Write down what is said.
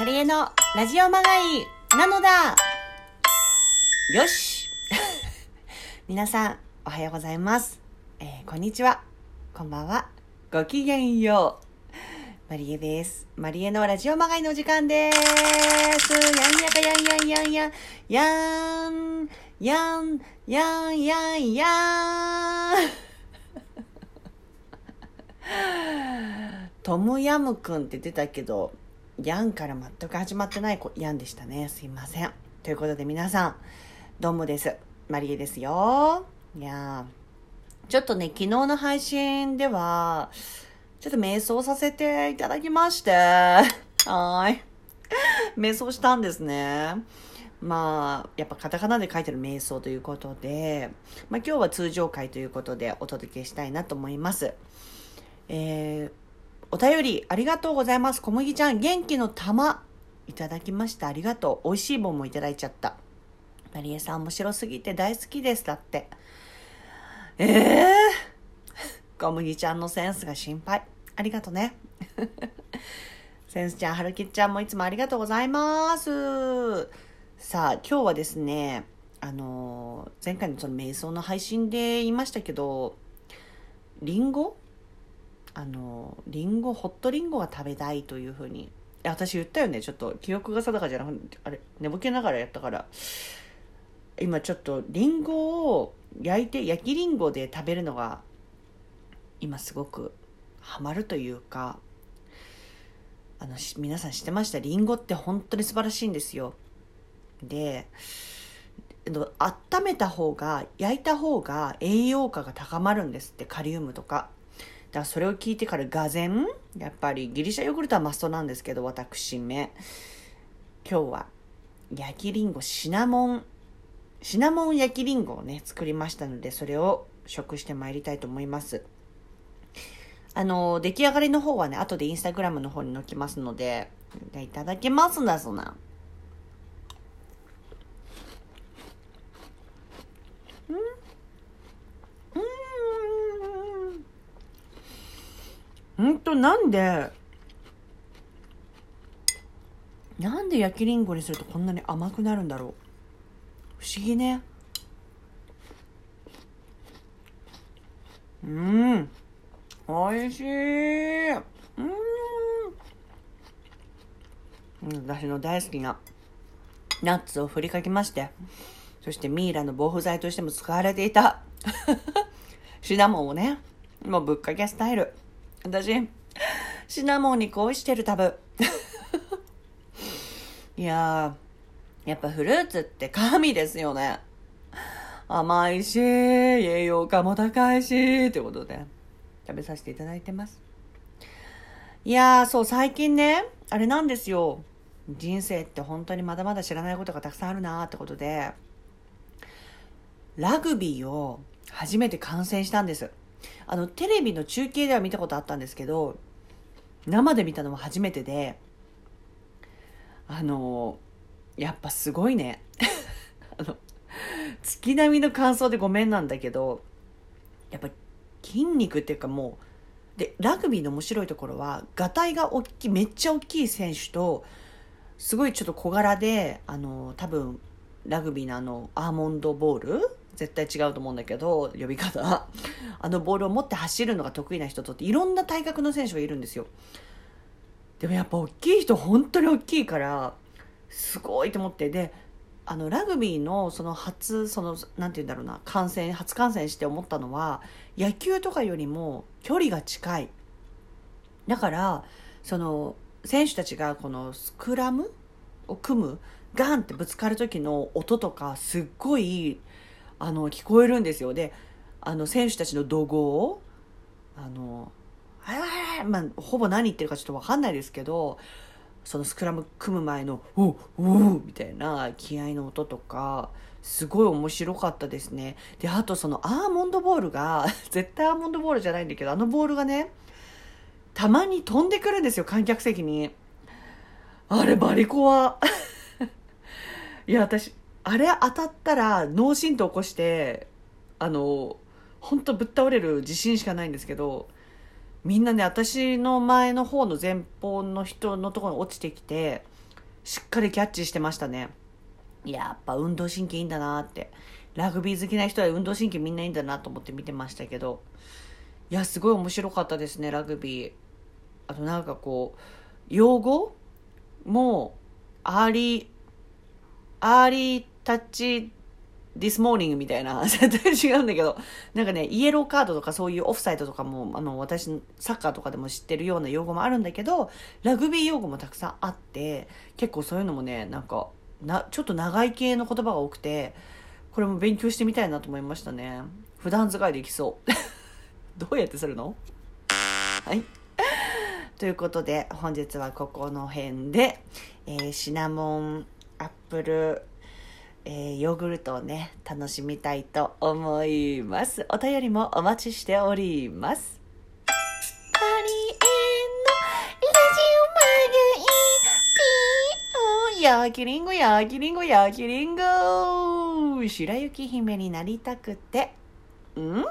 マリエのラジオまがいなのだよし 皆さん、おはようございます。えーこんにちは。こんばんは。ごきげんよう。マリエです。マリエのラジオまがいの時間です。やんやかやんやんやんやん。やん、やん、やんやんやん。トムヤムくんって出たけど、ヤンから全く始まってないこヤンでしたね。すいません。ということで皆さん、どうもです。マリエですよ。いやちょっとね、昨日の配信では、ちょっと瞑想させていただきまして、はい。瞑想したんですね。まあ、やっぱカタカナで書いてる瞑想ということで、まあ今日は通常回ということでお届けしたいなと思います。えー、お便りありがとうございます。小麦ちゃん、元気の玉いただきました。ありがとう。美味しい棒もいただいちゃった。マリエさん面白すぎて大好きです。だって。ええー、小麦ちゃんのセンスが心配。ありがとうね。センスちゃん、はるきちゃんもいつもありがとうございます。さあ、今日はですね、あの前回のその瞑想の配信で言いましたけど、リンゴ？あのリンゴホットリンゴが食べたいというふうに。私言ったよね。ちょっと記憶が定かじゃなくてあれ寝ぼけながらやったから。今ちょっとリンゴを焼いて焼きリンゴで食べるのが今すごくハマるというか。あの皆さん知ってました？リンゴって本当に素晴らしいんですよ。で温めた方が焼いた方が栄養価が高まるんですって。カリウムとか。だからそれを聞いてからがぜんやっぱりギリシャヨーグルトはマストなんですけど私め。今日は焼きりんごシナモンシナモン焼きりんごをね作りましたのでそれを食してまいりたいと思います。あの出来上がりの方はね後でインスタグラムの方に載きますのでいただきますなそな。ほんとなんでなんで焼きりんごにするとこんなに甘くなるんだろう？不思議ね。うん。おいしい。うん。私の大好きなナッツを振りかけましてそしてミイラの防腐剤としても使われていた。シナモンをねもうぶっかけスタイル。私シナモンに恋してる多分いやーやっぱフルーツって神ですよね。甘いし栄養価も高いしということで。食べさせていただいてます。いやーそう最近ねあれなんですよ。人生って本当にまだまだ知らないことがたくさんあるなーってことでラグビーを初めて観戦したんです。あのテレビの中継では見たことあったんですけど生で見たのは初めてであのやっぱすごいね。あの月並みの感想でごめんなんだけどやっぱ筋肉っていうかもうでラグビーの面白いところはがたいが大きいめっちゃ大きい選手とすごいちょっと小柄であの多分ラグビーのあのアーモンドボール絶対違うと思うんだけど呼び方。あのボールを持って走るのが得意な人とっていろんな体格の選手がいるんですよ。でもやっぱ大きい人本当に大きいからすごいと思って。であのラグビーのその初そのなんて言うんだろうな観戦初観戦して思ったのは野球とかよりも距離が近い。だからその選手たちがこのスクラムを組むガンってぶつかる時の音とかすっごいあの聞こえるんですよ。であの選手たちの怒号あのはいはいはいまあ、ほぼ何言ってるかちょっと分かんないですけどそのスクラム組む前の「おお」みたいな気合の音とかすごい面白かったですね。であとそのアーモンドボールが 絶対アーモンドボールじゃないんだけどあのボールがねたまに飛んでくるんですよ観客席に。あれバリコア いや私あれ当たったら脳震盪起こしてあの本当ぶっ倒れる自信しかないんですけどみんなね私の前の方の前方の人のところに落ちてきてしっかりキャッチしてましたね。やっぱ運動神経いいんだなって。ラグビー好きな人は運動神経みんないいんだなと思って見てましたけど。いや、すごい面白かったですね、ラグビー。あとなんかこう、用語も、 early、early touch this morning みたいな、絶対違うんだけど、なんかね、イエローカードとかそういうオフサイドとかも、あの、私、サッカーとかでも知ってるような用語もあるんだけど、ラグビー用語もたくさんあって、結構そういうのもね、なんか、な、ちょっと長い系の言葉が多くて、これも勉強してみたいなと思いましたね。普段使いできそう。どうやってするの？はい。ということで、本日はここの辺で、えーシナモン、アップル、えーヨーグルトをね、楽しみたいと思います。お便りもお待ちしております。パリエンのラジオマグイピー焼きりんご焼きりんご焼きりんご白雪姫になりたくてん？